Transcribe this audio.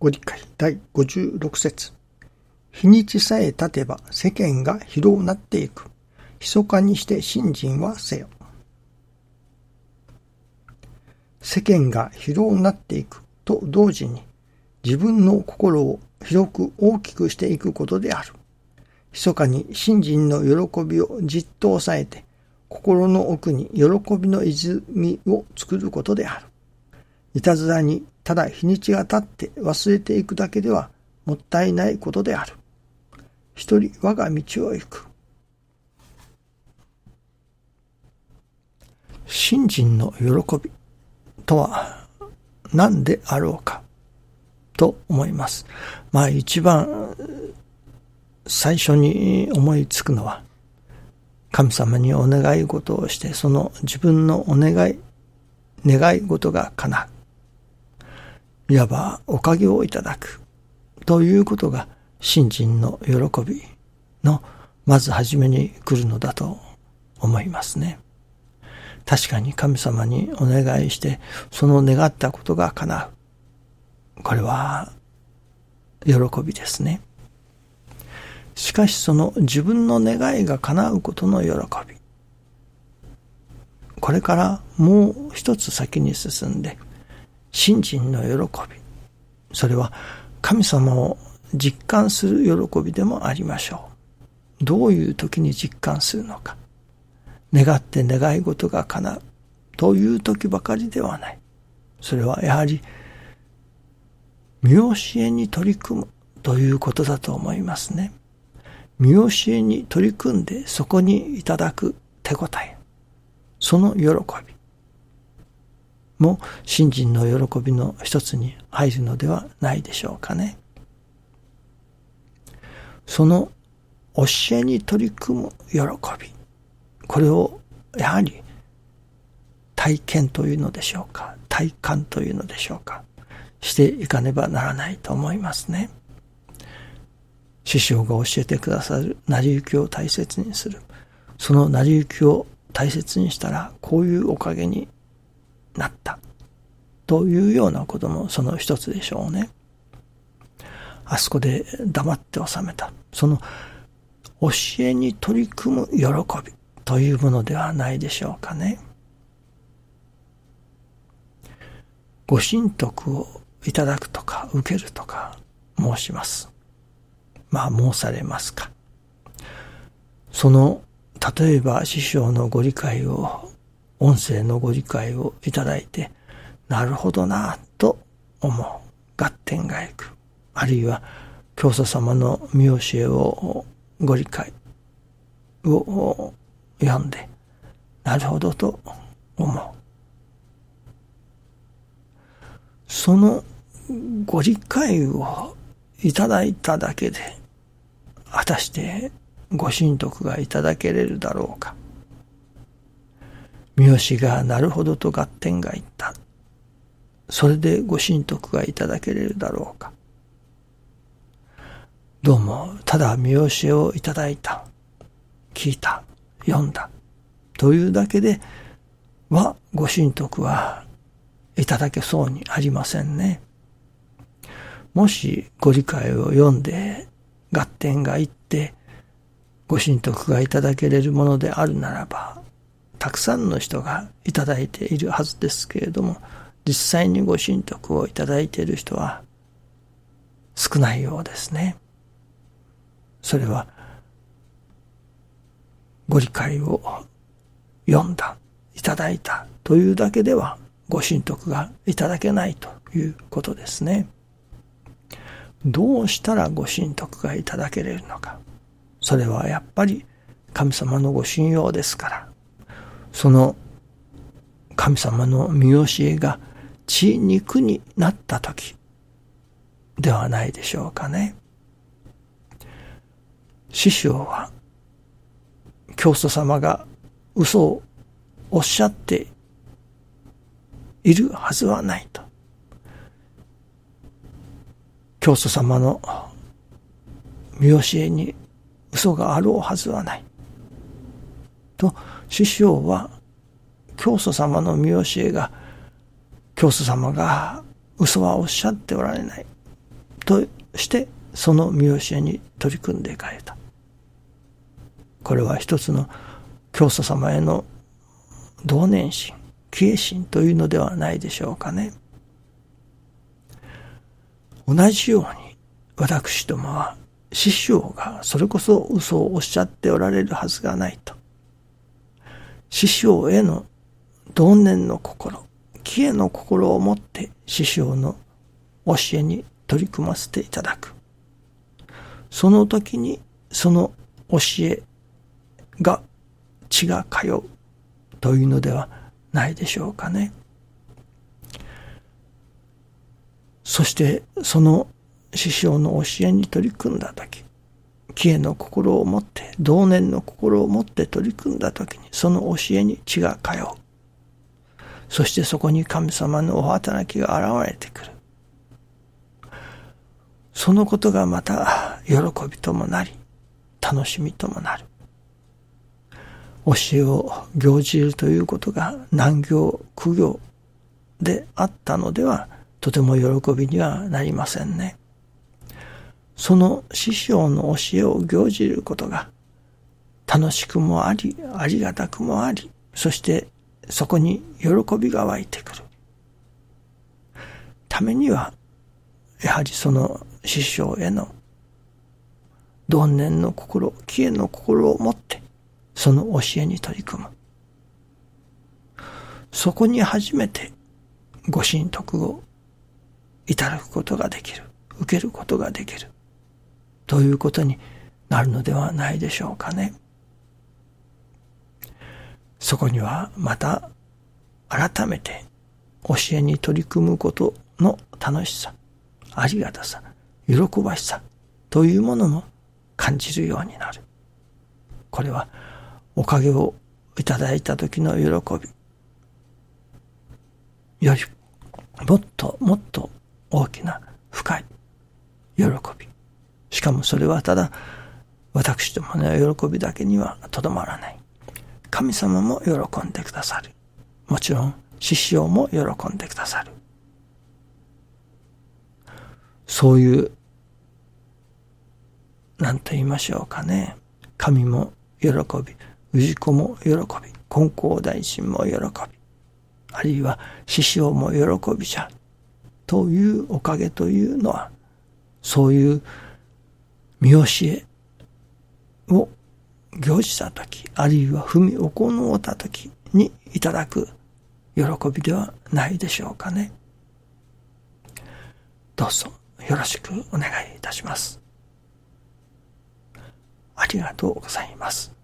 ご理解第56節日にちさえ経てば世間が疲労なっていく。密かにして信心はせよ。世間が疲労なっていくと同時に自分の心を広く大きくしていくことである。密かに信心の喜びをじっと抑えて心の奥に喜びの泉を作ることである。いたずらにただ日にちが経って忘れていくだけではもったいないことである。一人我が道を行く。信心の喜びとは何であろうかと思います。まあ一番最初に思いつくのは神様にお願い事をしてその自分のお願い願い事が叶う。いわばおかげをいただくということが信心の喜びのまず初めに来るのだと思いますね。確かに神様にお願いしてその願ったことが叶う。これは喜びですね。しかしその自分の願いが叶うことの喜び。これからもう一つ先に進んで信心の喜び。それは神様を実感する喜びでもありましょう。どういう時に実感するのか。願って願い事が叶うという時ばかりではない。それはやはり見教えに取り組むということだと思いますね。見教えに取り組んでそこにいただく手応え、その喜び。も信心の喜びの一つに入るのではないでしょうかね。その教えに取り組む喜び。これをやはり体験というのでしょうか。体感というのでしょうか。していかねばならないと思いますね。師匠が教えてくださる成り行きを大切にする。その成り行きを大切にしたら、こういうおかげになった。というようなこともその一つでしょうね。あそこで黙って収めた。その教えに取り組む喜びというものではないでしょうかね。ご神徳をいただくとか受けるとか申します。まあ申されますか。その、例えば師匠のご理解を音声のご理解をいただいて、なるほどなと思う。合点がいく。あるいは、教祖様の見教えをご理解を読んで、なるほどと思う。そのご理解をいただいただけで、果たしてご神徳がいただけれるだろうか。三好がなるほどと合点がいった。それでご神徳がいただけれるだろうか。どうも、ただ見教えをいただいた、聞いた、読んだ、というだけでは、ご神徳はいただけそうにありませんね。もしご理解を読んで合点がいってご神徳がいただけれるものであるならばたくさんの人がいただいているはずですけれども、実際にご神徳をいただいている人は少ないようですね。それは、ご理解を読んだ、いただいたというだけでは、ご神徳がいただけないということですね。どうしたらご神徳がいただけれるのか。それはやっぱり神様のご信用ですから。その神様の見教えが血肉になった時ではないでしょうかね。師匠は教祖様が嘘をおっしゃっているはずはないと。教祖様の見教えに嘘があろうはずはない。と師匠は教祖様の見教えが教祖様が嘘はおっしゃっておられないとしてその見教えに取り組んでいかれた。これは一つの教祖様への同年心、帰依心というのではないでしょうかね。同じように私どもは師匠がそれこそ嘘をおっしゃっておられるはずがないと。師匠への同年の心、帰への心を持って師匠の教えに取り組ませていただく。その時にその教えが血が通うというのではないでしょうかね。そしてその師匠の教えに取り組んだ時、帰への心を持って、同年の心を持って取り組んだ時に、その教えに血が通う。そしてそこに神様のお働きが現れてくる。そのことがまた喜びともなり、楽しみともなる。教えを行じるということが難行、苦行であったのでは、とても喜びにはなりませんね。その師匠の教えを行じることが楽しくもあり、ありがたくもあり、そしてそこに喜びが湧いてくる。ためには、やはりその師匠への貪念の心、気への心を持って、その教えに取り組む。そこに初めて、ご神徳をいただくことができる。受けることができる。ということになるのではないでしょうかね。そこにはまた改めて教えに取り組むことの楽しさ、ありがたさ、喜ばしさというものも感じるようになる。これはおかげをいただいた時の喜びよりもっともっと大きな深い喜びしかもそれはただ私どもの喜びだけにはとどまらない。神様も喜んでくださる。もちろん、師匠も喜んでくださる。そういう、何と言いましょうかね。神も喜び、氏子も喜び、金光大臣も喜び、あるいは師匠も喜びじゃ、というおかげというのは、そういう見教えを行事したとき、あるいは踏み行うたときにいただく喜びではないでしょうかね。どうぞよろしくお願いいたします。ありがとうございます。